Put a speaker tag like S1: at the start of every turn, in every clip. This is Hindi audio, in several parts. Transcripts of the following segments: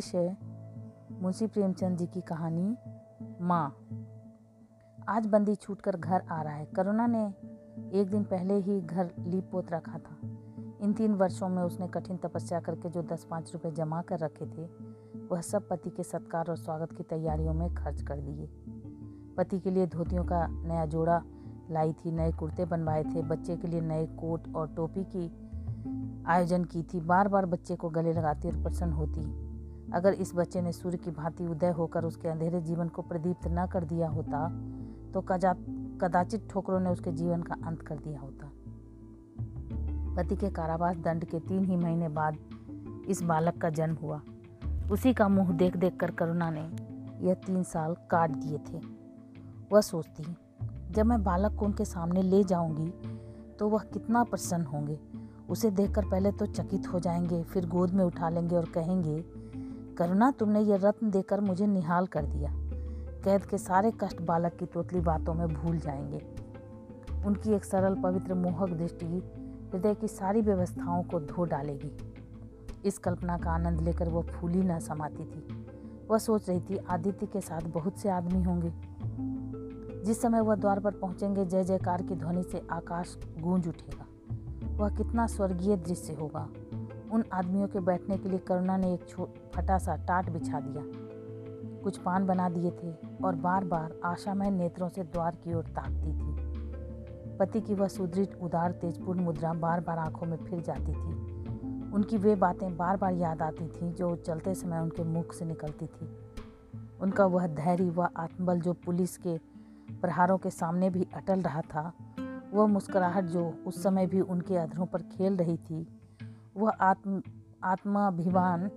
S1: पेश है मुंशी प्रेमचंद जी की कहानी, माँ। आज बंदी छूटकर घर आ रहा है। करुणा ने एक दिन पहले ही घर लीप पोत रखा था। इन तीन वर्षों में उसने कठिन तपस्या करके जो दस पाँच रुपए जमा कर रखे थे, वह सब पति के सत्कार और स्वागत की तैयारियों में खर्च कर दिए। पति के लिए धोतियों का नया जोड़ा लाई थी, नए कुर्ते बनवाए थे, बच्चे के लिए नए कोट और टोपी की आयोजन की थी। बार बार बच्चे को गले लगाती और प्रसन्न होती। अगर इस बच्चे ने सूर्य की भांति उदय होकर उसके अंधेरे जीवन को प्रदीप्त न कर दिया होता तो कजा, कदाचित ठोकरों ने उसके जीवन का अंत कर दिया होता। पति के कारावास दंड के तीन ही महीने बाद इस बालक का जन्म हुआ। उसी का मुँह देख देख कर करुणा ने यह तीन साल काट दिए थे। वह सोचती जब मैं बालक को उनके सामने ले जाऊँगी तो वह कितना प्रसन्न होंगे। उसे देखकर पहले तो चकित हो जाएँगे, फिर गोद में उठा लेंगे और कहेंगे करुणा तुमने ये रत्न देकर मुझे निहाल कर दिया। कैद के सारे कष्ट बालक की तोतली बातों में भूल जाएँगे। उनकी एक सरल पवित्र मोहक दृष्टि हृदय की सारी व्यवस्थाओं को धो डालेगी। इस कल्पना का आनंद लेकर वह फूली न समाती थी। वह सोच रही थी, आदित्य के साथ बहुत से आदमी होंगे। जिस समय वह द्वार पर पहुँचेंगे, जय जयकार की ध्वनि से आकाश गूंज उठेगा। वह कितना स्वर्गीय दृश्य होगा। उन आदमियों के बैठने के लिए करुणा ने एक फटा सा टाट बिछा दिया। कुछ पान बना दिए थे और बार बार आशामय नेत्रों से द्वार की ओर ताकती थी। पति की वह सुदृढ़, उदार, तेजपूर्ण मुद्रा बार बार आँखों में फिर जाती थी। उनकी वे बातें बार बार याद आती थीं जो चलते समय उनके मुख से निकलती थी। उनका वह धैर्य व आत्मबल जो पुलिस के प्रहारों के सामने भी अटल रहा था, वह मुस्कुराहट जो उस समय भी उनके अधरों पर खेल रही थी वह आत्म, आत्माभिमान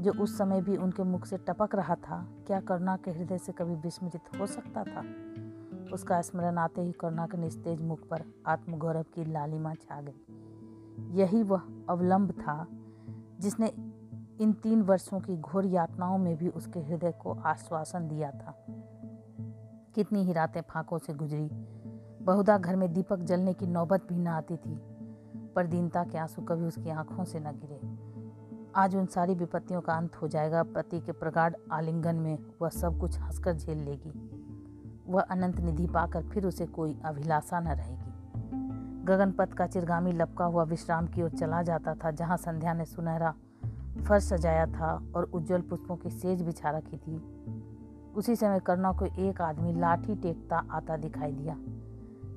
S1: जो उस समय भी उनके मुख से टपक रहा था, क्या करुणा के हृदय से कभी विस्मृत हो सकता था? उसका स्मरण आते ही करुणा के निस्तेज मुख पर आत्मगौरव की लालिमा छा गई। यही वह अवलंब था, जिसने इन तीन वर्षों की घोर यातनाओं में भी उसके हृदय को आश्वासन दिया था। कितनी ही रातें फांकों से गुजरी, बहुधा घर में दीपक जलने की नौबत भी न आती थी। पर दीनता के आँसू कभी उसकी आँखों से न गिरे। आज उन सारी विपत्तियों का अंत हो जाएगा। पति के प्रगाढ़ आलिंगन में वह सब कुछ हंसकर झेल लेगी। वह अनंत निधि पाकर फिर उसे कोई अभिलाषा न रहेगी। गगनपथ का चिरगामी लपका हुआ विश्राम की ओर चला जाता था, जहाँ संध्या ने सुनहरा फर्श सजाया था और उज्जवल पुष्पों की सेज बिछा रखी थी। उसी समय करुणा को एक आदमी लाठी टेकता आता दिखाई दिया।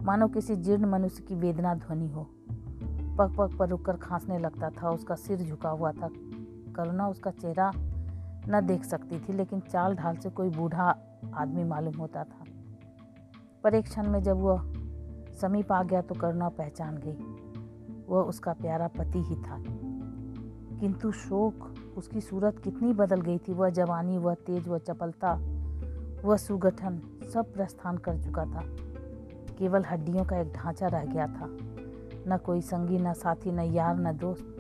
S1: मानो किसी जीर्ण मनुष्य की वेदना ध्वनि हो। पग पग पर रुककर खांसने लगता था, उसका सिर झुका हुआ था। करुणा उसका चेहरा न देख सकती थी, लेकिन चाल ढाल से कोई बूढ़ा आदमी मालूम होता था। पर एक क्षण में जब वह समीप आ गया तो करुणा पहचान गई। वह उसका प्यारा पति ही था। किंतु शोक उसकी सूरत कितनी बदल गई थी। वह जवानी, वह तेज, वह चपलता, वह सुगठन सब प्रस्थान कर चुका था। केवल हड्डियों का एक ढांचा रह गया था। न कोई संगी, न साथी, न यार, न दोस्त।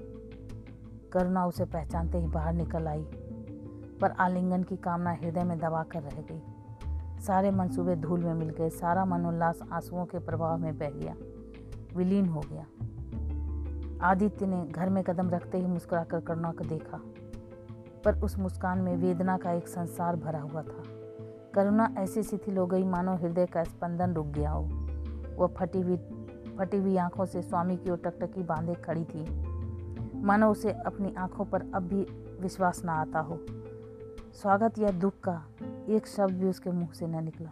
S1: करुणा उसे पहचानते ही बाहर निकल आई, पर आलिंगन की कामना हृदय में दबा कर रह गई। सारे मंसूबे धूल में मिल गए, सारा मनोल्लास आंसुओं के प्रभाव में बह गया, विलीन हो गया। आदित्य ने घर में कदम रखते ही मुस्कुराकर करुणा को देखा, पर उस मुस्कान में वेदना का एक संसार भरा हुआ था। करुणा ऐसी स्थिति हो गई मानो हृदय का स्पंदन रुक गया हो। वह फटी हुई फटी हुई आँखों से स्वामी की ओर टकटकी बांधे खड़ी थी। मानो उसे अपनी आँखों पर अब भी विश्वास न आता हो। स्वागत या दुख का एक शब्द भी उसके मुँह से न निकला।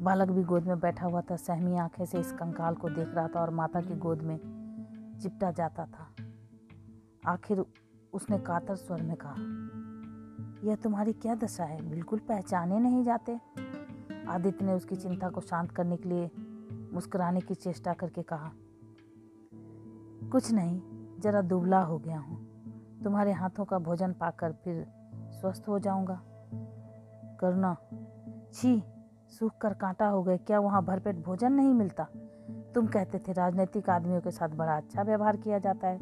S1: बालक भी गोद में बैठा हुआ था, सहमी आँखें से इस कंकाल को देख रहा था और माता की गोद में चिपटा जाता था। आखिर उसने कातर स्वर में कहा, यह तुम्हारी क्या दशा है? बिल्कुल पहचाने नहीं जाते? आदित्य ने उसकी चिंता को शांत करने के लिए मुस्कुराने की चेष्टा करके कहा, कुछ नहीं, जरा दुबला हो गया हूँ। तुम्हारे हाथों का भोजन पाकर फिर स्वस्थ हो जाऊँगा। करुणा, छी, सूख कर कांटा हो गए, क्या वहाँ भरपेट भोजन नहीं मिलता? तुम कहते थे राजनीतिक आदमियों के साथ बड़ा अच्छा व्यवहार किया जाता है,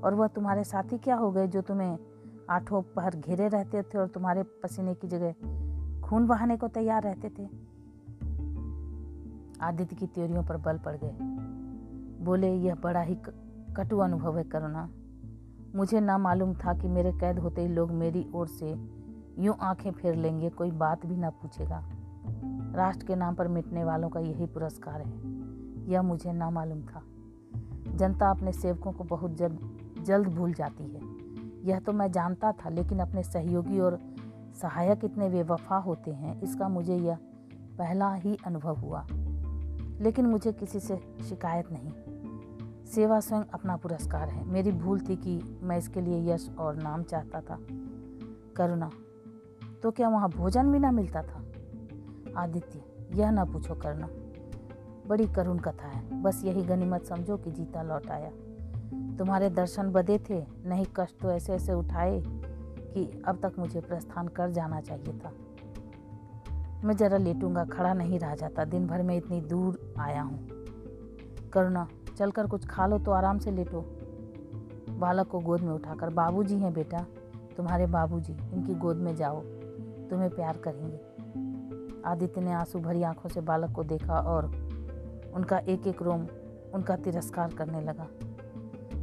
S1: और वह तुम्हारे साथी क्या हो गए जो तुम्हें आठों पहर घेरे रहते थे और तुम्हारे पसीने की जगह खून बहाने को तैयार रहते थे? आदित्य की त्योरियों पर बल पड़ गए। बोले, यह बड़ा ही कटु अनुभव है, करुणा। मुझे ना मालूम था कि मेरे कैद होते ही लोग मेरी ओर से यूँ आँखें फेर लेंगे, कोई बात भी ना पूछेगा। राष्ट्र के नाम पर मिटने वालों का यही पुरस्कार है। यह मुझे ना मालूम था। जनता अपने सेवकों को बहुत जल्द जल्द भूल जाती है। यह तो मैं जानता था, लेकिन अपने सहयोगी और सहायक इतने बेवफा होते हैं, इसका मुझे यह पहला ही अनुभव हुआ। लेकिन मुझे किसी से शिकायत नहीं। सेवा स्वयं अपना पुरस्कार है। मेरी भूल थी कि मैं इसके लिए यश और नाम चाहता था। करुणा तो क्या वहाँ भोजन भी ना मिलता था? आदित्य, यह ना पूछो करना बड़ी करुण कथा है। बस यही गनीमत समझो कि जीता लौट आया। तुम्हारे दर्शन बदे थे, नहीं कष्ट तो ऐसे ऐसे उठाए कि अब तक मुझे प्रस्थान कर जाना चाहिए था। मैं जरा लेटूँगा, खड़ा नहीं रह जाता। दिन भर में इतनी दूर आया हूँ। करुणा, चलकर कुछ खा लो तो आराम से लेटो। बालक को गोद में उठाकर, बाबूजी हैं बेटा, तुम्हारे बाबूजी, इनकी गोद में जाओ, तुम्हें प्यार करेंगे। आदित्य ने आँसू भरी आँखों से बालक को देखा और उनका एक एक रोम, उनका तिरस्कार करने लगा।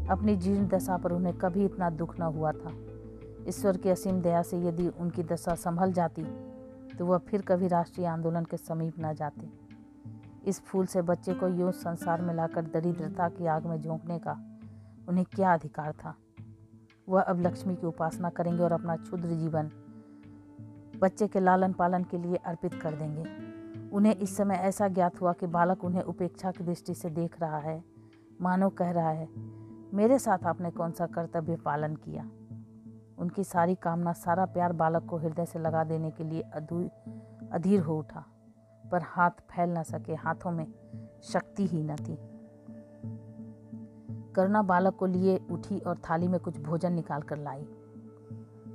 S1: अपनी जीर्ण दशा पर उन्हें कभी इतना दुख न हुआ था। ईश्वर की असीम दया से यदि उनकी दशा संभल जाती तो वह फिर कभी राष्ट्रीय आंदोलन के समीप न जाते। इस फूल से बच्चे को यूँ संसार में लाकर दरिद्रता की आग में झोंकने का उन्हें क्या अधिकार था? वह अब लक्ष्मी की उपासना करेंगे और अपना क्षुद्र जीवन बच्चे के लालन पालन के लिए अर्पित कर देंगे। उन्हें इस समय ऐसा ज्ञात हुआ कि बालक उन्हें उपेक्षा की दृष्टि से देख रहा है, मानो कह रहा है, मेरे साथ आपने कौन सा कर्तव्य पालन किया? उनकी सारी कामना सारा प्यार बालक को हृदय से लगा देने के लिए अधीर हो उठा। पर हाथ फैल न सके, हाथों में शक्ति ही न थी। करुणा बालक को लिए उठी और थाली में कुछ भोजन निकाल कर लाई।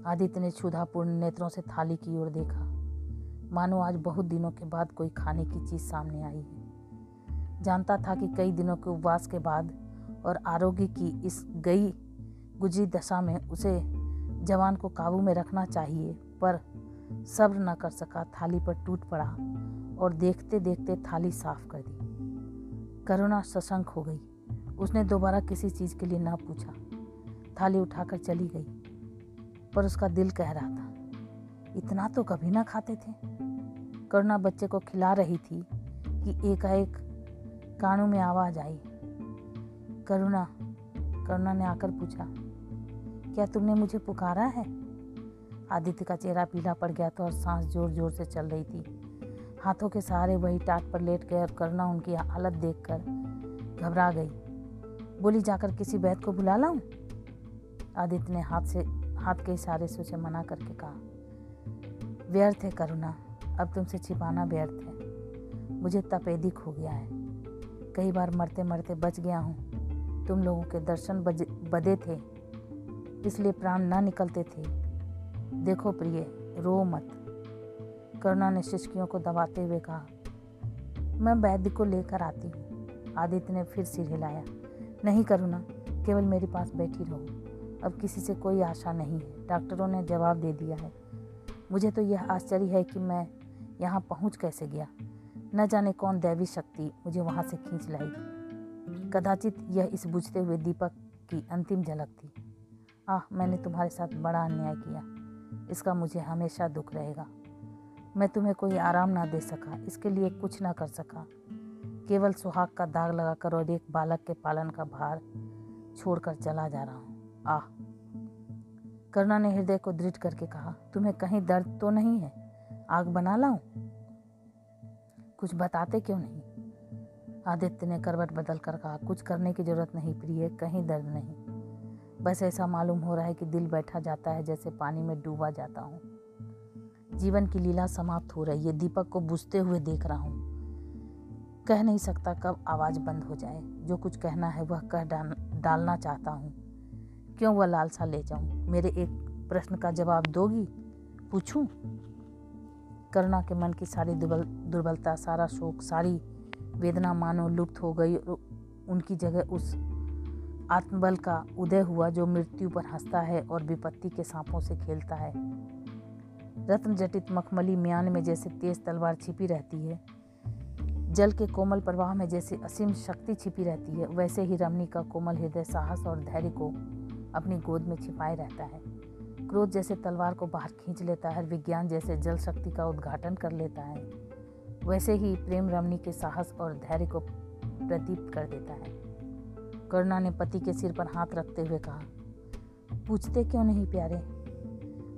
S1: आदित्य ने क्षुधापूर्ण नेत्रों से थाली की ओर देखा। मानो आज बहुत दिनों के बाद कोई खाने की चीज़ सामने आई है। जानता था कि कई दिनों के उपवास के बाद और आरोग्य की इस गई गुजरी दशा में उसे जवान को काबू में रखना चाहिए, पर सब्र न कर सका, थाली पर टूट पड़ा और देखते देखते थाली साफ़ कर दी। करुणा सशंक हो गई। उसने दोबारा किसी चीज़ के लिए ना पूछा। थाली उठाकर चली गई, पर उसका दिल कह रहा था, इतना तो कभी ना खाते थे। करुणा बच्चे को खिला रही थी कि एकाएक कानों में आवाज़ आई। करुणा करुणा ने आकर पूछा क्या तुमने मुझे पुकारा है? आदित्य का चेहरा पीला पड़ गया था और सांस ज़ोर ज़ोर से चल रही थी। हाथों के सहारे वही टाट पर लेट गए और करुणा उनकी हालत देखकर घबरा गई। बोली, जाकर किसी वैद को बुला लाऊं? आदित्य ने हाथ से, हाथ के इशारे से उसे मना करके कहा, व्यर्थ है करुणा, अब तुमसे छिपाना व्यर्थ है। मुझे तपेदिक हो गया है। कई बार मरते मरते बच गया हूँ। तुम लोगों के दर्शन बदे थे। इसलिए प्राण ना निकलते थे। देखो प्रिय, रो मत। करुणा ने शिष्कियों को दबाते हुए कहा, मैं वैद्य को लेकर आती हूँ। आदित्य ने फिर सिर हिलाया, नहीं करुणा, केवल मेरे पास बैठी रहो। अब किसी से कोई आशा नहीं है। डॉक्टरों ने जवाब दे दिया है। मुझे तो यह आश्चर्य है कि मैं यहाँ पहुँच कैसे गया। न जाने कौन दैवी शक्ति मुझे वहाँ से खींच लाई कदाचित यह इस बुझते हुए दीपक की अंतिम झलक थी। आह, मैंने तुम्हारे साथ बड़ा अन्याय किया। इसका मुझे हमेशा दुख रहेगा। मैं तुम्हें कोई आराम ना दे सका, इसके लिए कुछ ना कर सका। केवल सुहाग का दाग लगाकर और एक बालक के पालन का भार छोड़कर चला जा रहा हूँ। आह। करुणा ने हृदय को दृढ़ करके कहा, तुम्हें कहीं दर्द तो नहीं है? आग बना लाऊं? कुछ बताते क्यों नहीं? आदित्य ने करवट बदल कर कहा, कुछ करने की ज़रूरत नहीं प्रिय, कहीं दर्द नहीं। बस ऐसा मालूम हो रहा है कि दिल बैठा जाता है जैसे पानी में डूबा जाता हूँ। जीवन की लीला समाप्त हो रही है। दीपक को बुझते हुए देख रहा हूँ। कह नहीं सकता कब आवाज़ बंद हो जाए। जो कुछ कहना है वह कह डाल, डालना चाहता हूँ। क्यों वह लालसा ले जाऊँ? मेरे एक प्रश्न का जवाब दोगी? पूछूँ? करुणा के मन की सारी दुर्बल दुर्बलता, सारा शोक, सारी वेदना मानो लुप्त हो गई। और उनकी जगह उस आत्मबल का उदय हुआ जो मृत्यु पर हंसता है और विपत्ति के सांपों से खेलता है। रत्न जटित मखमली म्यान में जैसे तेज तलवार छिपी रहती है, जल के कोमल प्रवाह में जैसे असीम शक्ति छिपी रहती है, वैसे ही रमनी का कोमल हृदय साहस और धैर्य को अपनी गोद में छिपाए रहता है। क्रोध जैसे तलवार को बाहर खींच लेता है विज्ञान जैसे जल शक्ति का उद्घाटन कर लेता है, वैसे ही प्रेम रमनी के साहस और धैर्य को प्रदीप्त कर देता है। करुणा ने पति के सिर पर हाथ रखते हुए कहा, पूछते क्यों नहीं प्यारे?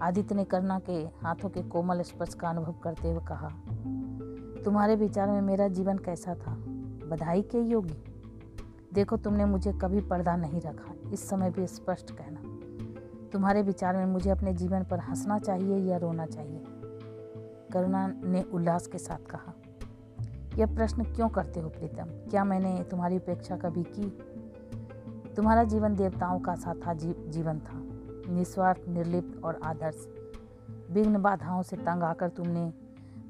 S1: आदित्य ने करुणा के हाथों के कोमल स्पर्श का अनुभव करते हुए कहा, तुम्हारे विचार में मेरा जीवन कैसा था? बधाई के योगी? देखो तुमने मुझे कभी पर्दा नहीं रखा। इस समय भी स्पष्ट कहना, तुम्हारे विचार में मुझे अपने जीवन पर हंसना चाहिए या रोना चाहिए? करुणा ने उल्लास के साथ कहा, यह प्रश्न क्यों करते हो प्रीतम? क्या मैंने तुम्हारी उपेक्षा कभी की? तुम्हारा जीवन देवताओं का सा था जी, जीवन था। निस्वार्थ निर्लिप्त और आदर्श। विघ्न बाधाओं से तंग आकर तुमने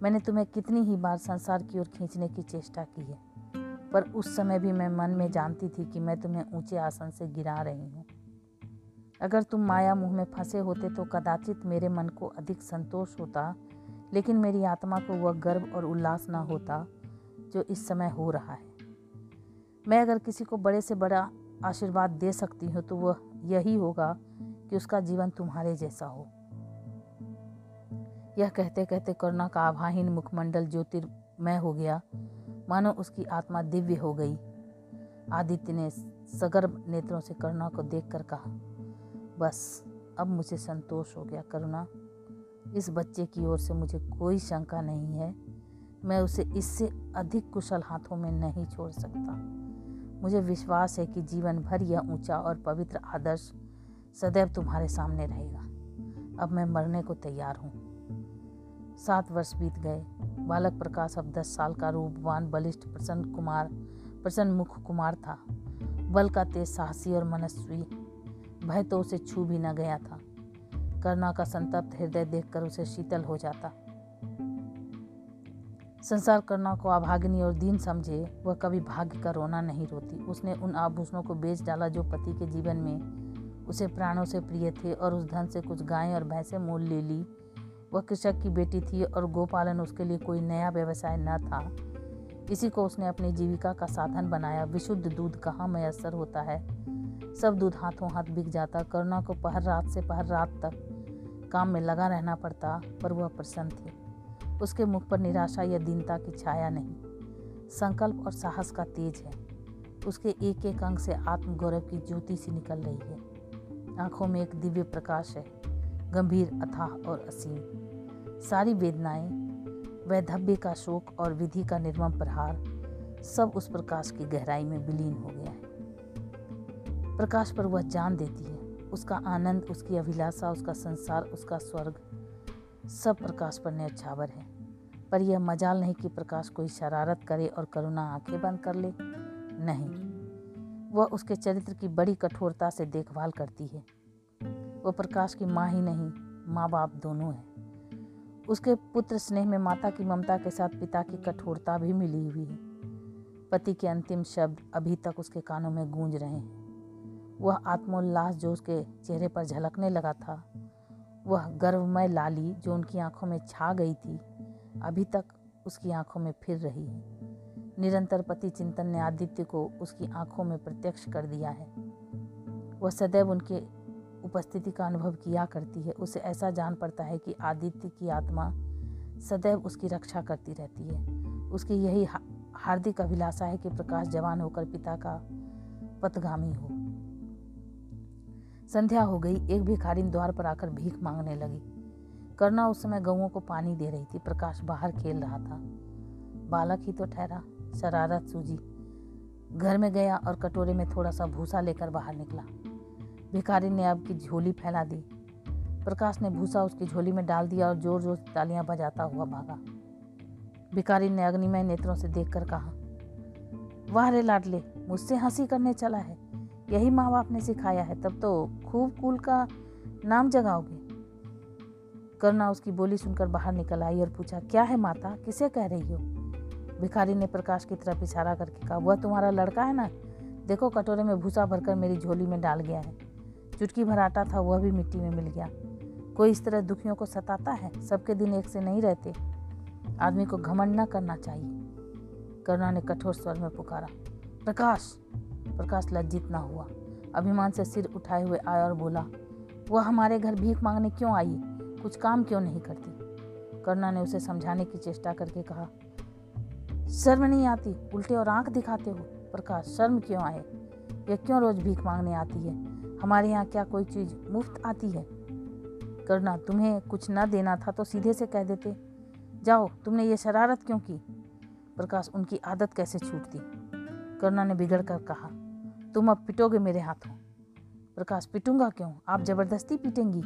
S1: मैंने तुम्हें कितनी ही बार संसार की ओर खींचने की चेष्टा की है। पर उस समय भी मैं मन में जानती थी कि मैं तुम्हें ऊँचे आसन से गिरा रही हूँ। अगर तुम माया मुँह में फंसे होते तो कदाचित मेरे मन को अधिक संतोष होता लेकिन मेरी आत्मा को वह गर्व और उल्लास ना होता जो इस समय हो रहा है। मैं अगर किसी को बड़े से बड़ा आशीर्वाद दे सकती हूँ तो वह यही होगा कि उसका जीवन तुम्हारे जैसा हो। यह कहते कहते करुणा का आभाहीन मुखमंडल ज्योतिर्मय हो गया। मानो उसकी आत्मा दिव्य हो गई। आदित्य ने सगर्भ नेत्रों से करुणा को देखकर कहा, बस, अब मुझे संतोष हो गया करुणा। इस बच्चे की ओर से मुझे कोई शंका नहीं है। मैं उसे इससे अधिक कुशल हाथों में नहीं छोड़ सकता। मुझे विश्वास है कि जीवन भर यह ऊँचा और पवित्र आदर्श सदैव तुम्हारे सामने रहेगा। अब मैं मरने को तैयार हूँ। सात वर्ष बीत गए। बालक प्रकाश अब दस साल का रूपवान, बलिष्ठ, प्रसन्न कुमार, प्रसन्न मुख कुमार था। बल का तेज साहसी और मनस्वी भय तो उसे छू भी न गया था। करना का संतप्त हृदय देखकर उसे शीतल हो जाता। संसार करना को अभाग्नि और दीन समझे, वह कभी भाग्य का रोना नहीं रोती। उसने उन आभूषणों को बेच डाला जो पति के जीवन में उसे प्राणों से प्रिय थे और उस धन से कुछ गायें और भैंसें मोल ले ली। वह कृषक की बेटी थी और गोपालन उसके लिए कोई नया व्यवसाय न था। इसी को उसने अपनी जीविका का साधन बनाया। विशुद्ध दूध कहाँ मैसर होता है? सब दूध हाथों हाथ बिक जाता। करुणा को पहर रात से पहर रात तक काम में लगा रहना पड़ता, पर वह प्रसन्न थे। उसके मुख पर निराशा या दीनता की छाया नहीं। संकल्प और साहस का तेज है। उसके एक एक अंग से आत्मगौरव की ज्योति सी निकल रही है। आँखों में एक दिव्य प्रकाश है। गंभीर, अथाह और असीम। सारी वेदनाएँ, वैधव्य का शोक और विधि का निर्मम प्रहार सब उस प्रकाश की गहराई में विलीन हो गया है। प्रकाश पर वह जान देती है। उसका आनंद, उसकी अभिलाषा, उसका संसार, उसका स्वर्ग सब प्रकाश पर न्यौछावर है। पर यह मजाल नहीं कि प्रकाश कोई शरारत करे और करुणा आँखें बंद कर ले। नहीं। वह उसके चरित्र की बड़ी कठोरता से देखभाल करती है। वह प्रकाश की माँ ही नहीं माँ बाप दोनों हैं। उसके पुत्र स्नेह में माता की ममता के साथ पिता की कठोरता भी मिली हुई है। पति के अंतिम शब्द अभी तक उसके कानों में गूंज रहे हैं। वह आत्मोल्लास जो उसके चेहरे पर झलकने लगा था वह गर्वमय लाली जो उनकी आँखों में छा गई थी, अभी तक उसकी आँखों में फिर रही है। निरंतर पति चिंतन ने आदित्य को उसकी आँखों में प्रत्यक्ष कर दिया है। वह सदैव उनके उपस्थिति का अनुभव किया करती है। उसे ऐसा जान पड़ता है कि आदित्य की आत्मा सदैव उसकी रक्षा करती रहती है। उसकी यही हार्दिक अभिलाषा है कि प्रकाश जवान होकर पिता का पथगामी हो। संध्या हो गई। एक भिखारी द्वार पर आकर भीख मांगने लगी। करना उस समय गऊओं को पानी दे रही थी। प्रकाश बाहर खेल रहा था। बालक ही तो ठहरा। शरारत सूझी। घर में गया और कटोरे में थोड़ा सा भूसा लेकर बाहर निकला। भिखारी ने अब की झोली फैला दी। प्रकाश ने भूसा उसकी झोली में डाल दिया और ज़ोर ज़ोर से तालियाँ बजाता हुआ भागा। भिखारी ने अग्निमय नेत्रों से देखकर कहा, वाह रे लाडले, मुझसे हँसी करने चला है। यही माँ बाप ने सिखाया है, तब तो खूब कूल का नाम जगाओगे। करना उसकी बोली सुनकर बाहर निकल आई और पूछा, क्या है माता? किसे कह रही हो? भिखारी ने प्रकाश की तरफ़ इशारा करके कहा, वह तुम्हारा लड़का है ना? देखो, कटोरे में भूसा भरकर मेरी झोली में डाल गया है। चुटकी भर आटा था, वह भी मिट्टी में मिल गया। कोई इस तरह दुखियों को सताता है? सबके दिन एक से नहीं रहते। आदमी को घमंड न करना चाहिए। करुणा ने कठोर स्वर में पुकारा, प्रकाश प्रकाश लज्जित ना हुआ। अभिमान से सिर उठाए हुए आया और बोला, वह हमारे घर भीख मांगने क्यों आई? कुछ काम क्यों नहीं करती? करुणा ने उसे समझाने की चेष्टा करके कहा, शर्म नहीं आती, उल्टे और आँख दिखाते हो। प्रकाश, शर्म क्यों आए? यह क्यों रोज भीख मांगने आती है? हमारे यहाँ क्या कोई चीज़ मुफ़्त आती है? करना तुम्हें कुछ न देना था तो सीधे से कह देते। जाओ, तुमने ये शरारत क्यों की? प्रकाश, उनकी आदत कैसे छूटती? करना ने बिगड़ कर कहा तुम अब पिटोगे मेरे हाथों। प्रकाश, पिटूँगा क्यों? आप ज़बरदस्ती पीटेंगी।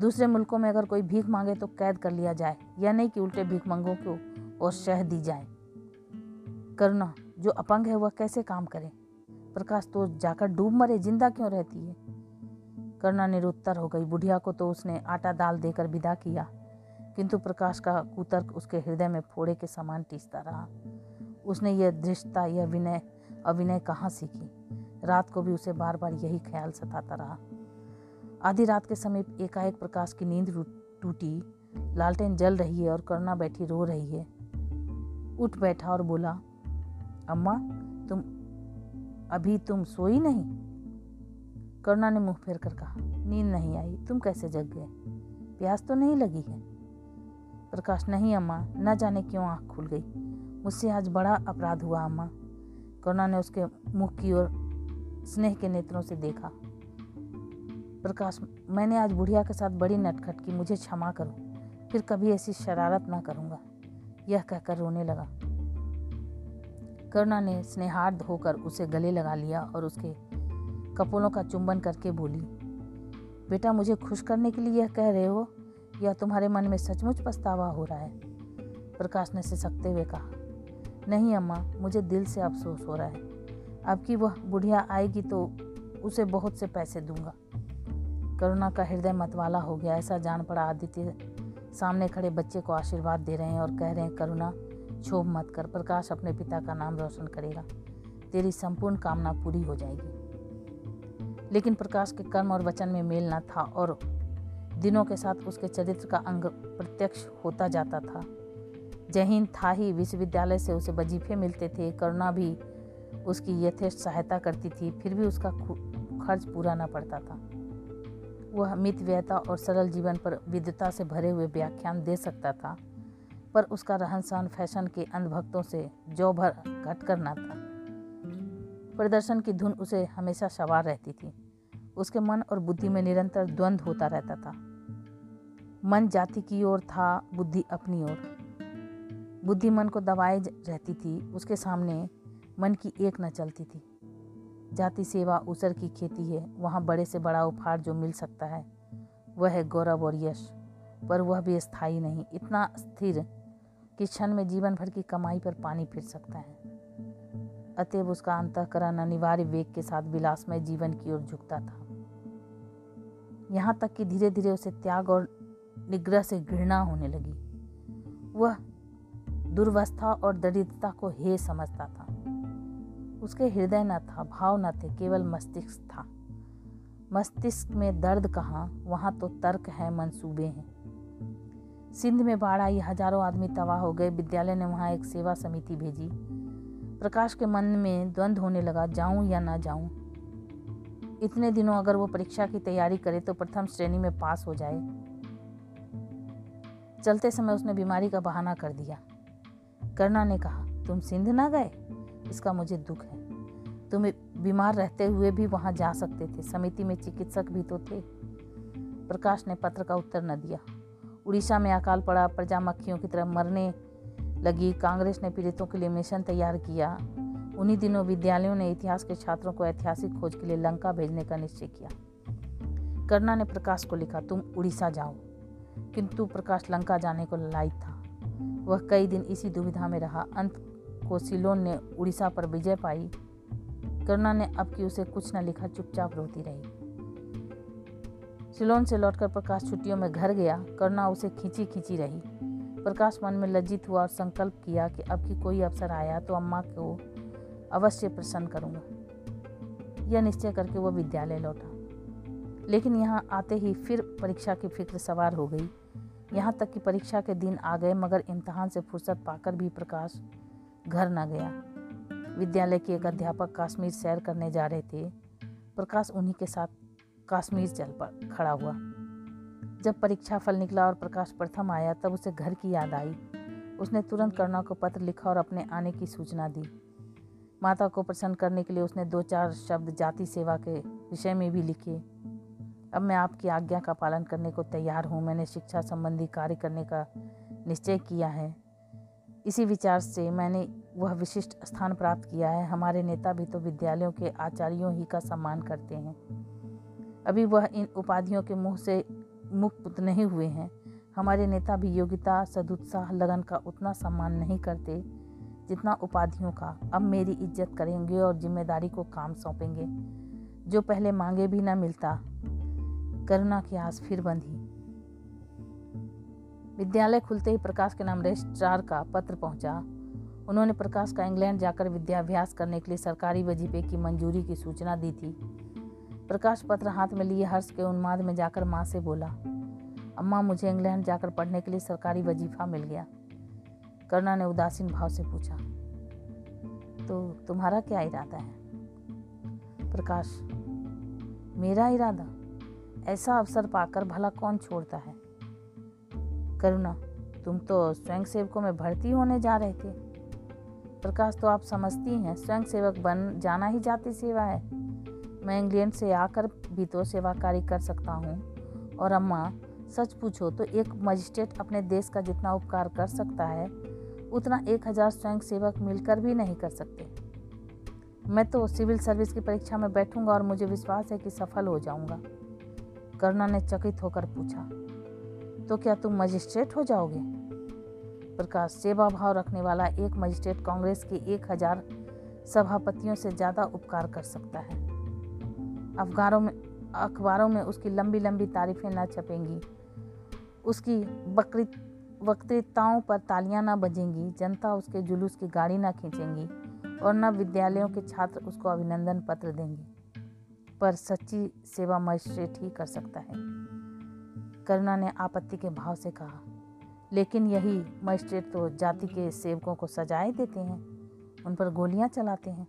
S1: दूसरे मुल्कों में अगर कोई भीख मांगे तो कैद कर लिया जाए, या नहीं कि उल्टे भीख मंगों को और शह दी जाए। करुणा, जो अपंग है वह कैसे काम करे? प्रकाश तो जाकर डूब मरे, ज़िंदा क्यों रहती है? करुणा निरुत्तर हो गई। बुढ़िया को तो उसने आटा दाल देकर विदा किया, किंतु प्रकाश का कुतर्क उसके हृदय में फोड़े के समान टीसता रहा। उसने यह दृष्टता यह विनय अभिनय कहाँ सीखी? रात को भी उसे बार बार यही ख्याल सताता रहा। आधी रात के समीप एकाएक प्रकाश की नींद टूटी। लालटेन जल रही है और करुणा बैठी रो रही है। उठ बैठा और बोला, अम्मा, तुम अभी तुम सोई नहीं? करुणा ने मुँह फेर कर कहा, नींद नहीं आई, तुम कैसे जग गए? प्यास तो नहीं लगी है? प्रकाश, नहीं अम्मा, न जाने क्यों आँख खुल गई। मुझसे आज बड़ा अपराध हुआ, अम्मा। करुणा ने उसके मुख की ओर स्नेह के नेत्रों से देखा। प्रकाश, मैंने आज बुढ़िया के साथ बड़ी नटखट की, मुझे क्षमा करो। फिर कभी ऐसी शरारत ना करूँगा। यह कहकर रोने लगा। करुणा ने स्नेहार्द होकर उसे गले लगा लिया और उसके कपोलों का चुंबन करके बोली, बेटा, मुझे खुश करने के लिए यह कह रहे हो? या तुम्हारे मन में सचमुच पछतावा हो रहा है? प्रकाश ने सिसकते हुए कहा नहीं अम्मा, मुझे दिल से अफसोस हो रहा है। अब की वह बुढ़िया आएगी तो उसे बहुत से पैसे दूँगा। करुणा का हृदय मतवाला हो गया, ऐसा जान पड़ा आदित्य। सामने खड़े बच्चे को आशीर्वाद दे रहे हैं और कह रहे हैं, करुणा, क्षोभ मत कर, प्रकाश अपने पिता का नाम रोशन करेगा। तेरी संपूर्ण कामना पूरी हो जाएगी। लेकिन प्रकाश के कर्म और वचन में मेल न था और दिनों के साथ उसके चरित्र का अंग प्रत्यक्ष होता जाता था। जहीन था ही। विश्वविद्यालय से उसे वजीफे मिलते थे। करुणा भी उसकी यथेष्ट सहायता करती थी। फिर भी उसका खर्च पूरा न पड़ता था। वह मित व्ययता और सरल जीवन पर विद्यता से भरे हुए व्याख्यान दे सकता था, पर उसका रहन सहन फ़ैशन के अंधभक्तों से जो भर घट कर ना था। प्रदर्शन की धुन उसे हमेशा सवार रहती थी। उसके मन और बुद्धि में निरंतर द्वंद्व होता रहता था। मन जाति की ओर था, बुद्धि अपनी ओर। बुद्धि मन को दबाए रहती थी, उसके सामने मन की एक न चलती थी। जाति सेवा उसर की खेती है, वहाँ बड़े से बड़ा उपहार जो मिल सकता है, वह है गौरव और यश, पर वह भी स्थायी नहीं, इतना स्थिर कि क्षण में जीवन भर की कमाई पर पानी फिर सकता है। अतएव उसका अंतकरण अनिवार्य वेग के साथ विलासमय जीवन की ओर झुकता था। यहाँ तक कि धीरे धीरे उसे त्याग और निग्रह से घृणा होने लगी। वह दुर्वस्था और दरिद्रता को हे समझता था। उसके हृदय न था, भाव न थे, केवल मस्तिष्क था। मस्तिष्क में दर्द कहाँ, वहाँ तो तर्क है, मंसूबे हैं। सिंध में बाढ़ आई, हज़ारों आदमी तबाह हो गए, विद्यालय ने वहाँ एक सेवा समिति भेजी। प्रकाश के मन में द्वंद्व होने लगा, जाऊँ या ना जाऊँ। इतने दिनों अगर वो परीक्षा की तैयारी करे तो प्रथम श्रेणी में पास हो जाए। चलते समय उसने बीमारी का बहाना कर दिया। करना ने कहा, तुम सिंध ना गए? इसका मुझे दुख है। तुम बीमार रहते हुए भी वहाँ जा सकते थे। समिति में चिकित्सक भी तो थे। प्रकाश ने पत्र का उत्तर न दिया। उड़ीसा में अकाल पड़ा प्रजा मक्खियों की तरह मरने लगी। कांग्रेस ने पीड़ितों के लिए मिशन तैयार किया। उन्हीं दिनों विद्यालयों ने इतिहास के छात्रों को ऐतिहासिक खोज के लिए लंका भेजने का निश्चय किया। करना ने प्रकाश को लिखा, तुम उड़ीसा जाओ। किंतु प्रकाश लंका जाने को लायक था। वह कई दिन इसी दुविधा में रहा। अंत को सिलोन ने उड़ीसा पर विजय पाई। करुणा ने अब की उसे कुछ न लिखा, चुपचाप रोती रही। सिलोन से लौटकर प्रकाश छुट्टियों में घर गया। करुणा उसे खींची खींची रही। प्रकाश मन में लज्जित हुआ और संकल्प किया कि अब की कोई अवसर आया तो अम्मा को अवश्य प्रसन्न करूँगा। यह निश्चय करके वह विद्यालय लौटा। लेकिन यहाँ आते ही फिर परीक्षा की फ़िक्र सवार हो गई। यहाँ तक कि परीक्षा के दिन आ गए, मगर इम्तहान से फुर्सत पाकर भी प्रकाश घर न गया। विद्यालय के एक अध्यापक कश्मीर सैर करने जा रहे थे। प्रकाश उन्हीं के साथ कश्मीर चल पर खड़ा हुआ। जब परीक्षा फल निकला और प्रकाश प्रथम आया, तब उसे घर की याद आई। उसने तुरंत करुणा को पत्र लिखा और अपने आने की सूचना दी। माता को प्रसन्न करने के लिए उसने दो चार शब्द जाति सेवा के विषय में भी लिखे। अब मैं आपकी आज्ञा का पालन करने को तैयार हूँ। मैंने शिक्षा संबंधी कार्य करने का निश्चय किया है। इसी विचार से मैंने वह विशिष्ट स्थान प्राप्त किया है। हमारे नेता भी तो विद्यालयों के आचार्यों ही का सम्मान करते हैं। अभी वह इन उपाधियों के मुँह से मुक्त नहीं हुए हैं। हमारे नेता भी योग्यता, सदुत्साह, लगन का उतना सम्मान नहीं करते जितना उपाधियों का। अब मेरी इज़्ज़त करेंगे और ज़िम्मेदारी को काम सौंपेंगे। जो पहले मांगे भी ना मिलता। करुणा की आस फिर बंधी। विद्यालय खुलते ही प्रकाश के नाम रजिस्ट्रार का पत्र पहुँचा। उन्होंने प्रकाश का इंग्लैंड जाकर विद्याभ्यास करने के लिए सरकारी वजीफे की मंजूरी की सूचना दी थी। प्रकाश पत्र हाथ में लिए हर्ष के उन्माद में जाकर माँ से बोला, अम्मा, मुझे इंग्लैंड जाकर पढ़ने के लिए सरकारी वजीफा मिल गया। करुणा ने उदासीन भाव से पूछा तो तुम्हारा क्या इरादा है? प्रकाश, मेरा इरादा? ऐसा अवसर पाकर भला कौन छोड़ता है? करुणा, तुम तो स्वयं सेवकों में भर्ती होने जा रहे थे। प्रकाश तो आप समझती हैं स्वयं सेवक बन जाना ही जाति सेवा है। मैं इंग्लैंड से आकर भी तो सेवा कार्य कर सकता हूँ। और अम्मा, सच पूछो तो एक मजिस्ट्रेट अपने देश का जितना उपकार कर सकता है, उतना एक हज़ार स्वयं सेवक मिलकर भी नहीं कर सकते। मैं तो सिविल सर्विस की परीक्षा में बैठूँगा और मुझे विश्वास है कि सफल हो जाऊँगा। करुणा ने चकित होकर पूछा तो क्या तुम मजिस्ट्रेट हो जाओगे? प्रकाश सेवा भाव रखने वाला एक मजिस्ट्रेट कांग्रेस के एक हज़ार सभापतियों से ज़्यादा उपकार कर सकता है। अखबारों में अखबारों में उसकी लंबी लंबी तारीफें ना छपेंगी। उसकी बकरी, वक्तृताओं पर तालियाँ ना बजेंगी। जनता उसके जुलूस की गाड़ी ना खींचेंगी और न विद्यालयों के छात्र उसको अभिनंदन पत्र देंगे। पर सच्ची सेवा मजिस्ट्रेट ही कर सकता है। करुणा ने आपत्ति के भाव से कहा, लेकिन यही मजिस्ट्रेट तो जाति के सेवकों को सजाए देते हैं, उन पर गोलियाँ चलाते हैं।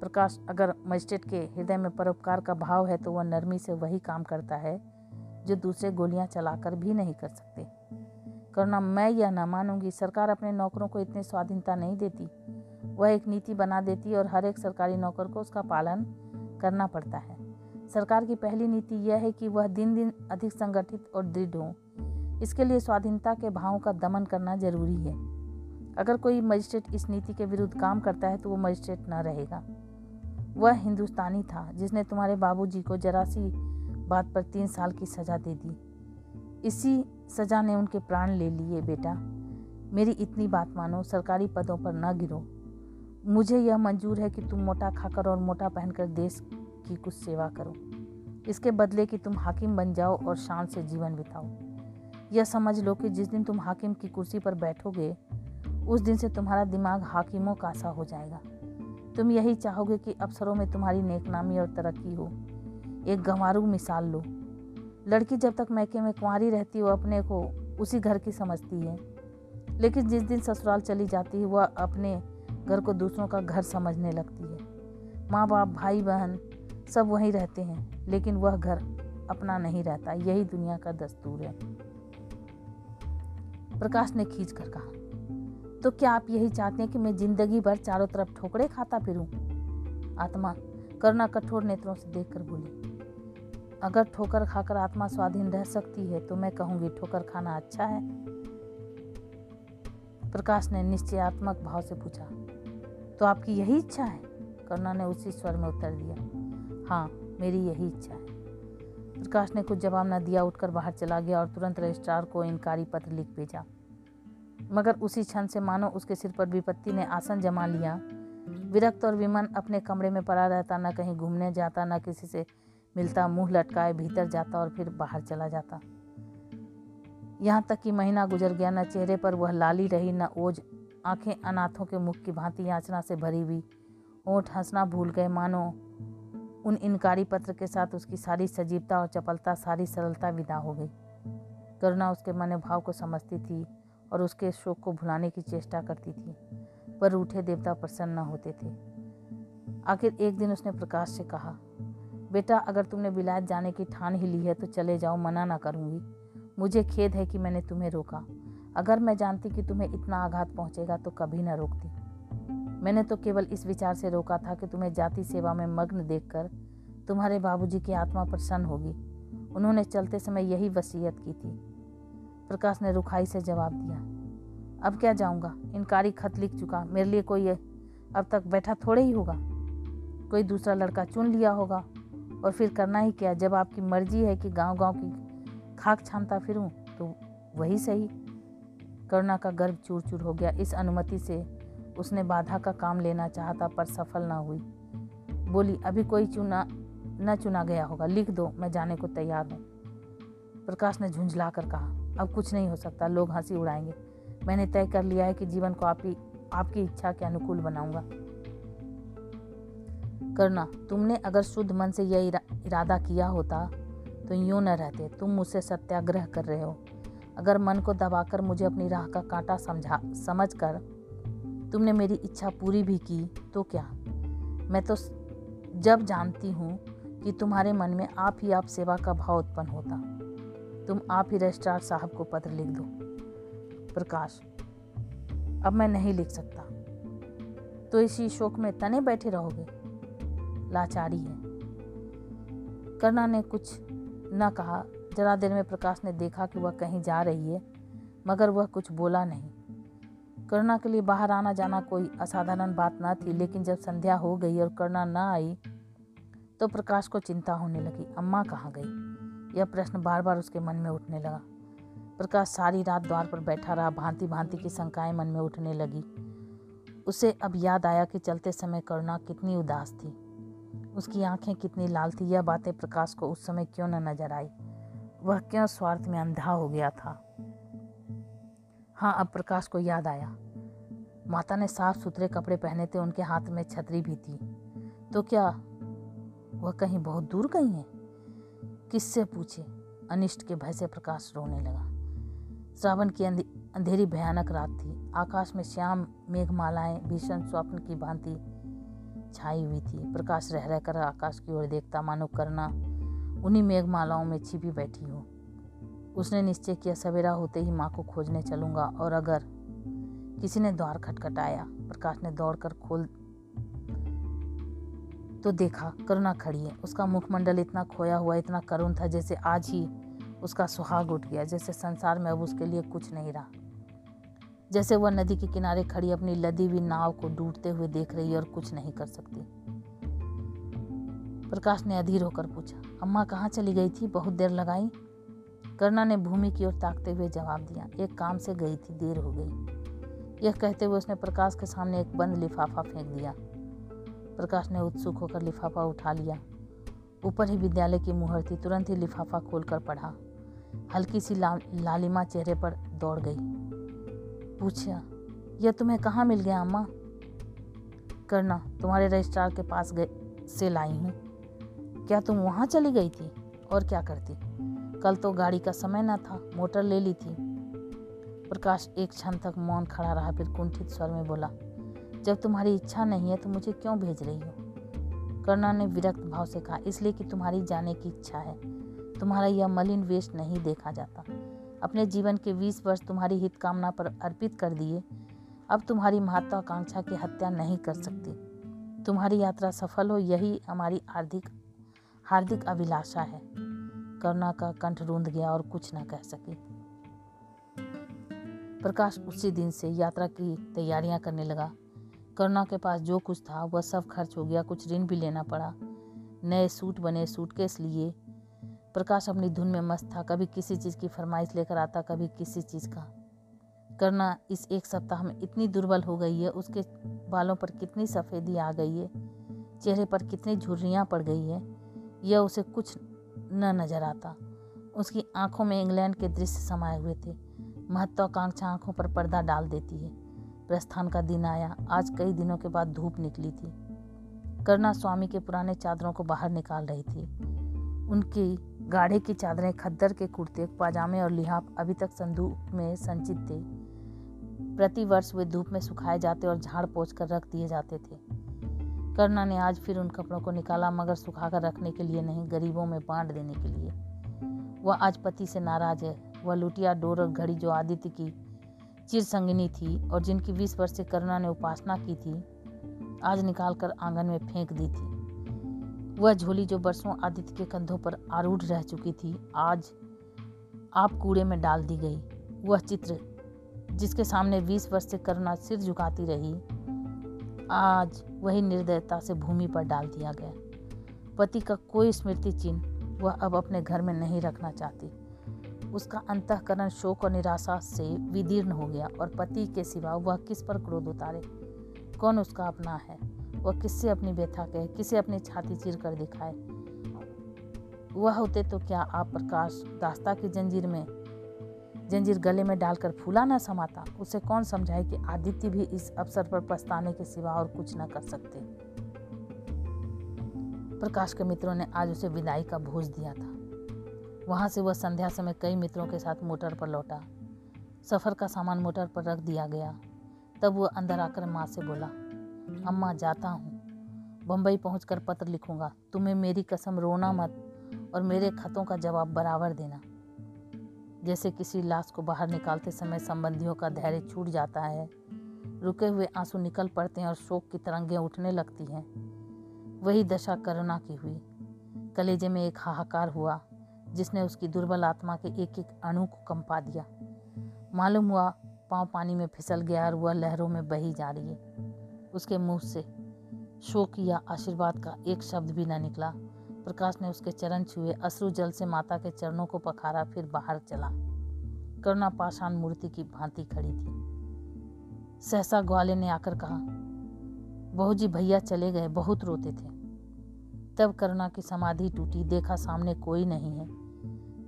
S1: प्रकाश, अगर मजिस्ट्रेट के हृदय में परोपकार का भाव है तो वह नरमी से वही काम करता है, जो दूसरे गोलियाँ चलाकर भी नहीं कर सकते। करुणा, मैं यह न मानूँगी, सरकार अपने नौकरों को इतनी स्वाधीनता नहीं देती। वह एक नीति बना देती और हर एक सरकारी नौकर को उसका पालन करना पड़ता है। सरकार की पहली नीति यह है कि वह दिन दिन अधिक संगठित और दृढ़ हो। इसके लिए स्वाधीनता के भावों का दमन करना ज़रूरी है। अगर कोई मजिस्ट्रेट इस नीति के विरुद्ध काम करता है तो वो मजिस्ट्रेट न रहेगा। वह हिंदुस्तानी था, जिसने तुम्हारे बाबूजी को जरा सी बात पर तीन साल की सज़ा दे दी। इसी सज़ा ने उनके प्राण ले लिए, बेटा। मेरी इतनी बात मानो, सरकारी पदों पर न गिरो। मुझे यह मंजूर है कि तुम मोटा खाकर और मोटा पहनकर देश की कुछ सेवा करो। इसके बदले कि तुम हाकिम बन जाओ और शान से जीवन बिताओ। यह समझ लो कि जिस दिन तुम हाकिम की कुर्सी पर बैठोगे, उस दिन से तुम्हारा दिमाग हाकिमों का सा हो जाएगा। तुम यही चाहोगे कि अफसरों में तुम्हारी नेकनामी और तरक्की हो। एक गंवारू मिसाल लो। लड़की जब तक मैके में कुंवारी रहती हो अपने को उसी घर की समझती है। लेकिन जिस दिन ससुराल चली जाती है, वह अपने घर को दूसरों का घर समझने लगती है। माँ बाप भाई बहन सब वहीं रहते हैं, लेकिन वह घर अपना नहीं रहता। यही दुनिया का दस्तूर है। प्रकाश ने खींच कर कहा तो क्या आप यही चाहते हैं कि मैं ज़िंदगी भर चारों तरफ़ ठोकरे खाता फिरूं? आत्मा करुणा कठोर नेत्रों से देखकर बोली, अगर ठोकर खाकर आत्मा स्वाधीन रह सकती है तो मैं कहूँगी ठोकर खाना अच्छा है। प्रकाश ने निश्चयात्मक भाव से पूछा तो आपकी यही इच्छा है? करुणा ने उसी स्वर में उत्तर दिया। हाँ मेरी यही इच्छा है। प्रकाश ने कुछ जवाब न दिया, उठकर बाहर चला गया और तुरंत रजिस्ट्रार को इनकारी पत्र लिख भेजा। मगर उसी क्षण से मानो उसके सिर पर विपत्ति ने आसन जमा लिया। विरक्त और विमन अपने कमरे में पड़ा रहता, न कहीं घूमने जाता, न किसी से मिलता, मुँह लटकाए भीतर जाता और फिर बाहर चला जाता। यहाँ तक कि महीना गुजर गया, न चेहरे पर वह लाली रही, न ओझ आँखें अनाथों के मुख की भांति याचना से भरी हुई। ओठ हंसना भूल गए, मानो। उन इनकारी पत्र के साथ उसकी सारी सजीवता और चपलता, सारी सरलता विदा हो गई। करुणा उसके मनोभाव को समझती थी और उसके शोक को भुलाने की चेष्टा करती थी, पर रूठे देवता प्रसन्न न होते थे। आखिर एक दिन उसने प्रकाश से कहा, बेटा, अगर तुमने विलायत जाने की ठान ही ली है तो चले जाओ, मना ना करूँगी। मुझे खेद है कि मैंने तुम्हें रोका। अगर मैं जानती कि तुम्हें इतना आघात पहुंचेगा तो कभी न रोकती। मैंने तो केवल इस विचार से रोका था कि तुम्हें जाति सेवा में मग्न देखकर तुम्हारे बाबूजी की आत्मा प्रसन्न होगी। उन्होंने चलते समय यही वसीयत की थी। प्रकाश ने रुखाई से जवाब दिया, अब क्या जाऊँगा? इनकारी खत लिख चुका। मेरे लिए कोई अब तक बैठा थोड़े ही होगा। कोई दूसरा लड़का चुन लिया होगा। और फिर करना ही क्या? जब आपकी मर्ज़ी है कि गाँव गाँव की खाक छानता फिरूं तो वही सही। करुणा का गर्भ चूर चूर हो गया। इस अनुमति से उसने बाधा का काम लेना चाहता पर सफल ना हुई। बोली अभी कोई चुना न चुना गया होगा। लिख दो मैं जाने को तैयार हूँ। प्रकाश ने झुंझला कर कहा अब कुछ नहीं हो सकता लोग हँसी उड़ाएँगे। मैंने तय कर लिया है कि जीवन को आप ही आपकी इच्छा के अनुकूल बनाऊँगा। करना तुमने अगर शुद्ध मन से यह इरा, इरादा किया होता तो यूँ न रहते। तुम मुझसे सत्याग्रह कर रहे हो। अगर मन को दबाकर मुझे अपनी राह का कांटा समझा समझ कर तुमने मेरी इच्छा पूरी भी की तो क्या? मैं तो जब जानती हूँ कि तुम्हारे मन में आप ही आप सेवा का भाव उत्पन्न होता, तुम आप ही रजिस्ट्रार साहब को पत्र लिख दो। प्रकाश, अब मैं नहीं लिख सकता। तो इसी शोक में तने बैठे रहोगे? लाचारी है। करना ने कुछ न कहा जरा देर में प्रकाश ने देखा कि वह कहीं जा रही है, मगर वह कुछ बोला नहीं। करुणा के लिए बाहर आना जाना कोई असाधारण बात न थी, लेकिन जब संध्या हो गई और करुणा न आई तो प्रकाश को चिंता होने लगी। अम्मा कहाँ गई? यह प्रश्न बार बार उसके मन में उठने लगा। प्रकाश सारी रात द्वार पर बैठा रहा भांति भांति की शंकाएँ मन में उठने लगी। उसे अब याद आया कि चलते समय करुणा कितनी उदास थी। उसकी आँखें कितनी लाल थी, यह बातें प्रकाश को उस समय क्यों न नज़र आई? वह क्यों स्वार्थ में अंधा हो गया था? हाँ अब प्रकाश को याद आया। माता ने साफ़ सुथरे कपड़े पहने थे, उनके हाथ में छतरी भी थी। तो क्या वह कहीं बहुत दूर गई है? किससे पूछे? अनिष्ट के भय से प्रकाश रोने लगा। श्रावण की अंधेरी भयानक रात थी। आकाश में श्याम, मेघमालाएँ, भीषण स्वप्न की भांति छाई हुई थी। प्रकाश रह रहकर आकाश की ओर देखता, मानो करना उन्हीं मेघमालाओं में छिपी बैठी हो। उसने निश्चय किया, सवेरा होते ही माँ को खोजने चलूँगा और अगर किसी ने द्वार खटखटाया, प्रकाश ने दौड़कर खोल तो देखा, करुणा खड़ी है। उसका मुखमंडल इतना खोया हुआ, इतना करुण था जैसे आज ही उसका सुहाग उठ गया, जैसे संसार में अब उसके लिए कुछ नहीं रहा। जैसे वह नदी के किनारे खड़ी अपनी लदी हुई नाव को डूबते हुए देख रही और कुछ नहीं कर सकती। प्रकाश ने अधीर होकर पूछा अम्मा कहाँ चली गई थी? बहुत देर लगाई। करना ने भूमि की ओर ताकते हुए जवाब दिया। एक काम से गई थी देर हो गई। यह कहते हुए उसने प्रकाश के सामने एक बंद लिफाफा फेंक दिया। प्रकाश ने उत्सुक होकर लिफाफा उठा लिया। ऊपर ही विद्यालय की मुहर थी तुरंत ही लिफाफा खोलकर पढ़ा। हल्की सी ला, लालिमा चेहरे पर दौड़ गई। पूछा यह तुम्हें कहाँ मिल गया अम्मा? करना तुम्हारे रजिस्ट्रार के पास गए से लाई हूँ। क्या तुम वहाँ चली गई थी? और क्या करती? कल तो गाड़ी का समय ना था, मोटर ले ली थी। प्रकाश एक क्षण तक मौन खड़ा रहा, फिर कुंठित स्वर में बोला, जब तुम्हारी इच्छा नहीं है तो मुझे क्यों भेज रही हो? कर्णा ने विरक्त भाव से कहा, इसलिए कि तुम्हारी जाने की इच्छा है। तुम्हारा यह मलिन वेश नहीं देखा जाता। अपने जीवन के बीस वर्ष तुम्हारी हित कामना पर अर्पित कर दिए। अब तुम्हारी महत्वाकांक्षा की हत्या नहीं कर सकती। तुम्हारी यात्रा सफल हो, यही हमारी हार्दिक हार्दिक अभिलाषा है। करुणा का कंठ रूंध गया और कुछ न कह सकी। प्रकाश उसी दिन से यात्रा की तैयारियाँ करने लगा। करुणा के पास जो कुछ था, वह सब खर्च हो गया। कुछ ऋण भी लेना पड़ा। नए सूट बने सूटकेस लिए। प्रकाश अपनी धुन में मस्त था। कभी किसी चीज़ की फरमाइश लेकर आता, कभी किसी चीज़ का। करना इस एक सप्ताह में इतनी दुर्बल हो गई है। उसके बालों पर कितनी सफ़ेदी आ गई है। चेहरे पर कितनी झुर्रियाँ पड़ गई है। यह उसे कुछ न नज़र आता। उसकी आँखों में इंग्लैंड के दृश्य समाये हुए थे। महत्वाकांक्षा आँखों पर पर्दा डाल देती है। प्रस्थान का दिन आया। आज कई दिनों के बाद धूप निकली थी। करुणा स्वामी के पुराने चादरों को बाहर निकाल रही थी। उनकी गाढ़े की चादरें खद्दर के कुर्ते, पाजामे और लिहाफ अभी तक संदूक में संचित थे। प्रतिवर्ष वे धूप में सुखाए जाते और झाड़ पोछ कर रख दिए जाते थे। करुणा ने आज फिर उन कपड़ों को निकाला मगर सुखाकर रखने के लिए नहीं, गरीबों में बांट देने के लिए। वह आज पति से नाराज़ है। वह लुटिया डोर और घड़ी जो आदित्य की चिर संगिनी थी और जिनकी बीस वर्ष से करुणा ने उपासना की थी, आज निकाल कर आँगन में फेंक दी थी। वह झोली जो बरसों आदित्य के कंधों पर आरूढ़ रह चुकी थी, आज आप कूड़े में डाल दी गई। वह चित्र जिसके सामने बीस वर्ष से करुणा सिर झुकाती रही आज वही निर्दयता से भूमि पर डाल दिया गया। पति का कोई स्मृति चिन्ह वह अब अपने घर में नहीं रखना चाहती। उसका अंतकरण शोक और निराशा से विदीर्ण हो गया और पति के सिवा वह किस पर क्रोध उतारे? कौन उसका अपना है? वह किससे अपनी व्यथा कहे? किसे अपनी छाती चीर कर दिखाए? वह होते तो क्या आप प्रकाश दास्ता की जंजीर में जंजीर गले में डालकर फूला न समाता, उसे कौन समझाए कि आदित्य भी इस अवसर पर पछताने के सिवा और कुछ न कर सकते? प्रकाश के मित्रों ने आज उसे विदाई का भोज दिया था। वहाँ से वह संध्या समय कई मित्रों के साथ मोटर पर लौटा। सफ़र का सामान मोटर पर रख दिया गया। तब वह अंदर आकर माँ से बोला, अम्मा, जाता हूँ। बम्बई पहुँच पत्र लिखूँगा। तुम्हें मेरी कसम रोना मत और मेरे खतों का जवाब बराबर देना। जैसे किसी लाश को बाहर निकालते समय संबंधियों का धैर्य छूट जाता है। रुके हुए आँसू निकल पड़ते हैं और शोक की तरंगें उठने लगती हैं। वही दशा करुणा की हुई। कलेजे में एक हाहाकार हुआ, जिसने उसकी दुर्बल आत्मा के एक एक अणु को कंपा दिया। मालूम हुआ, पाँव पानी में फिसल गया और वह लहरों में बही जा रही है। उसके मुँह से शोक या आशीर्वाद का एक शब्द भी न निकला। प्रकाश ने उसके चरण छुए, अश्रु जल से माता के चरणों को पखारा, फिर बाहर चला। करुणा पाषाण मूर्ति की भांति खड़ी थी। सहसा ग्वाले ने आकर कहा बहू जी भैया चले गए, बहुत रोते थे। तब करुणा की समाधि टूटी, देखा सामने कोई नहीं है।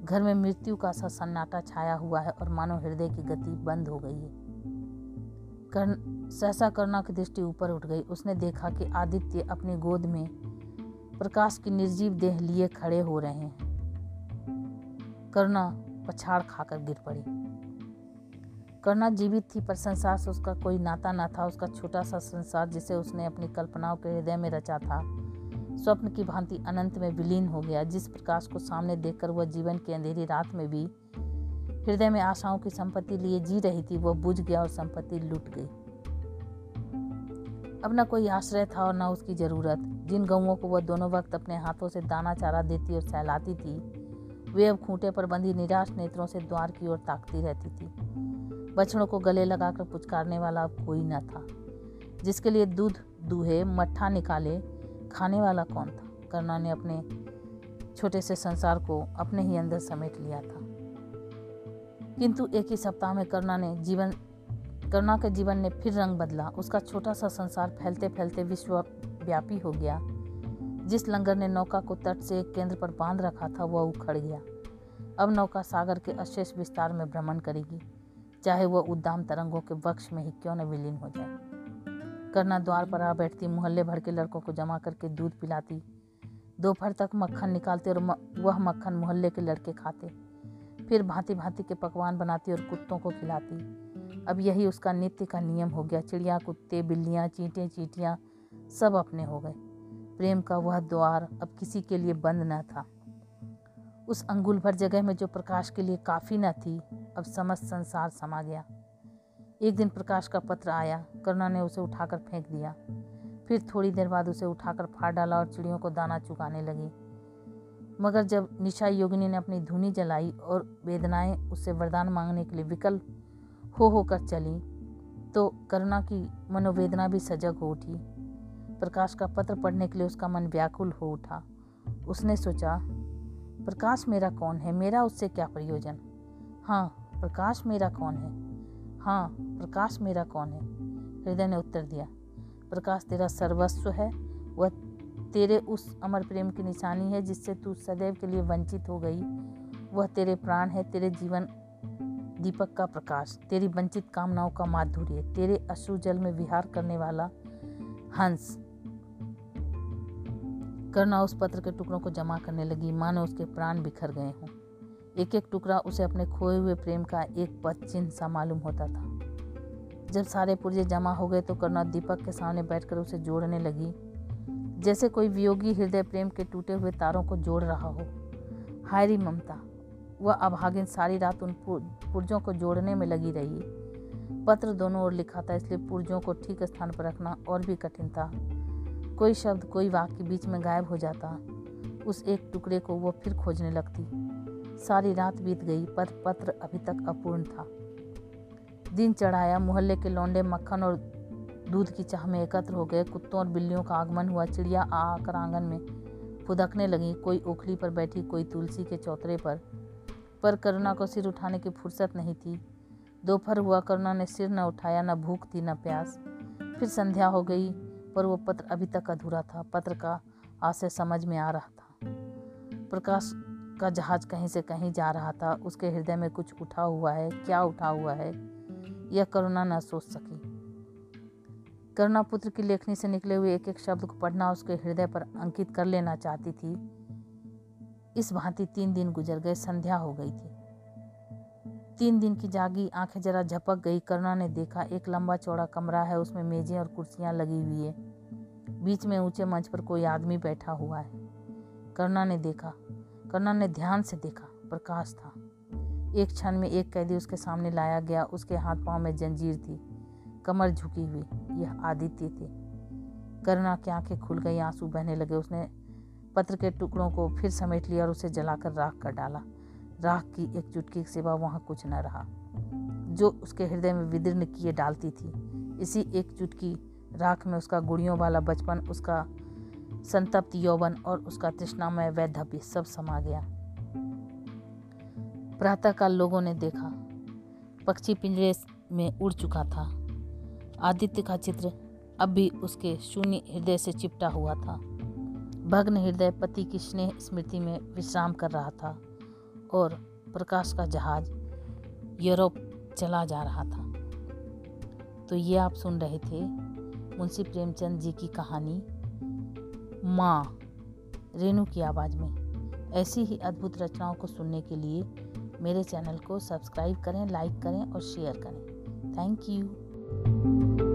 S1: घर में मृत्यु का सा सन्नाटा छाया हुआ है और मानो हृदय की गति बंद हो गई है। कर्ण, सहसा करुणा की दृष्टि ऊपर उठ गई। उसने देखा कि आदित्य अपनी गोद में प्रकाश की निर्जीव देह लिए खड़े हो रहे हैं। करुणा पछाड़ खाकर गिर पड़ी। करुणा जीवित थी, पर संसार से उसका कोई नाता ना था। उसका छोटा सा संसार, जिसे उसने अपनी कल्पनाओं के हृदय में रचा था, स्वप्न की भांति अनंत में विलीन हो गया। जिस प्रकाश को सामने देखकर वह जीवन की अंधेरी रात में भी हृदय में आशाओं की संपत्ति लिए जी रही थी, वह बुझ गया और संपत्ति लुट गई। अब न कोई आश्रय था और न उसकी ज़रूरत। जिन गऊओं को वह दोनों वक्त अपने हाथों से दाना चारा देती और सहलाती थी, वे अब खूंटे पर बंधी निराश नेत्रों से द्वार की ओर ताकती रहती थी। बछड़ों को गले लगाकर पुचकारने वाला अब कोई न था। जिसके लिए दूध, दूहे, मट्ठा निकाले, खाने वाला कौन था? करुणा ने अपने छोटे से संसार को अपने ही अंदर समेट लिया था। किंतु एक ही सप्ताह में करुणा ने जीवन करुणा के जीवन ने फिर रंग बदला। उसका छोटा सा संसार फैलते फैलते विश्वव्यापी हो गया। जिस लंगर ने नौका को तट से एक केंद्र पर बाँध रखा था, वह उखड़ गया। अब नौका सागर के अशेष विस्तार में भ्रमण करेगी। चाहे वह उद्दाम तरंगों के वक्ष में ही क्यों न विलीन हो जाए। करना द्वार पर आ बैठती, मोहल्ले भर के लड़कों को जमा करके दूध पिलाती। दोपहर तक मक्खन निकालते और वह मक्खन मोहल्ले के लड़के खाते। फिर भांति भांति के पकवान बनाती और कुत्तों को खिलाती। अब यही उसका नित्य का नियम हो गया। चिड़िया, कुत्ते, बिल्लियाँ, चींटे, चींटियाँ सब अपने हो गए। प्रेम का वह द्वार अब किसी के लिए बंद न था। उस अंगुल भर जगह में जो प्रकाश के लिए काफ़ी न थी, अब समस्त संसार समा गया। एक दिन प्रकाश का पत्र आया। करुणा ने उसे उठाकर फेंक दिया। फिर थोड़ी देर बाद उसे उठाकर फाड़ डाला और चिड़ियों को दाना चुकाने लगी। मगर जब निशा योगिनी ने अपनी धुनी जलाई और वेदनाएँ उससे वरदान मांगने के लिए विकल्प हो होकर चली। तो करुणा की मनोवेदना भी सजग हो उठी। प्रकाश का पत्र पढ़ने के लिए उसका मन व्याकुल हो उठा। उसने सोचा, प्रकाश मेरा कौन है? मेरा उससे क्या प्रयोजन? हाँ प्रकाश मेरा कौन है? हाँ प्रकाश मेरा कौन है? हृदय ने उत्तर दिया, प्रकाश तेरा सर्वस्व है। वह तेरे उस अमर प्रेम की निशानी है जिससे तू सदैव के लिए वंचित हो गई। वह तेरे प्राण है, तेरे जीवन दीपक का प्रकाश, तेरी वंचित कामनाओं का माधुर्य, तेरे अश्रु जल में विहार करने वाला हंस। करना उस पत्र के टुकड़ों को जमा करने लगी। मानो उसके प्राण बिखर गए हों। एक एक टुकड़ा उसे अपने खोए हुए प्रेम का एक पद चिन्ह सा मालूम होता था। जब सारे पुर्जे जमा हो गए तो करना दीपक के सामने बैठकर उसे जोड़ने लगी। जैसे कोई वियोगी हृदय प्रेम के टूटे हुए तारों को जोड़ रहा हो। हायरी ममता वह अभागिन सारी रात उन पुर्जों को जोड़ने में लगी रही। पत्र दोनों ओर लिखा था, इसलिए पुर्जों को ठीक स्थान पर रखना और भी कठिन था। कोई शब्द, कोई वाक्य बीच में गायब हो जाता। उस एक टुकड़े को वो फिर खोजने लगती। सारी रात बीत गई, पर पत्र अभी तक अपूर्ण था। दिन चढ़ाया, मोहल्ले के लौंडे मक्खन और दूध की चाह में एकत्र हो गए। कुत्तों और बिल्लियों का आगमन हुआ। चिड़िया आकर आँगन में फुदकने लगी। कोई ओखली पर बैठी, कोई तुलसी के चौतरे पर पर करुणा को सिर उठाने की फुर्सत नहीं थी। दोपहर हुआ, करुणा ने सिर न उठाया, न भूख थी, न प्यास। फिर संध्या हो गई, पर वो पत्र अभी तक अधूरा था। पत्र का आशय समझ में आ रहा था। प्रकाश का जहाज़ कहीं से कहीं जा रहा था। उसके हृदय में कुछ उठा हुआ है, क्या उठा हुआ है, यह करुणा न सोच सकी। करुणा पुत्र की लेखनी से निकले हुए एक एक शब्द को पढ़ना उसके हृदय पर अंकित कर लेना चाहती थी। इस भांति तीन दिन गुजर गए, संध्या हो गई थी। तीन दिन की जागी आँखें जरा झपक गई। करुणा ने देखा, एक लंबा चौड़ा कमरा है, उसमें मेजें और कुर्सियाँ लगी हुई है। बीच में ऊँचे मंच पर कोई आदमी बैठा हुआ है। करुणा ने देखा, करुणा ने ध्यान से देखा, प्रकाश था। एक क्षण में एक कैदी उसके सामने लाया गया, उसके हाथ पाँव में जंजीर थी। कमर झुकी हुई, यह आदित्य थे। करुणा की आँखें खुल गई, आँसू बहने लगे, उसने पत्र के टुकड़ों को फिर समेट लिया और उसे जलाकर राख कर डाला। राख की एक चुटकी के सिवा वहाँ कुछ न रहा। जो उसके हृदय में विदीर्ण किए डालती थी। इसी एक चुटकी राख में उसका गुड़ियों वाला बचपन, उसका संतप्त यौवन और उसका तृष्णामय वैधव्य सब समा गया। प्रातःकाल लोगों ने देखा। पक्षी पिंजरे में उड़ चुका था। आदित्य का चित्र अब भी उसके शून्य हृदय से चिपटा हुआ था। भग्न हृदय पति की स्नेह स्मृति में विश्राम कर रहा था और प्रकाश का जहाज़ यूरोप चला जा रहा था? तो ये आप सुन रहे थे मुंशी प्रेमचंद जी की कहानी, माँ, रेणु की आवाज़ में। ऐसी ही अद्भुत रचनाओं को सुनने के लिए मेरे चैनल को सब्सक्राइब करें, लाइक करें और शेयर करें। Thank you.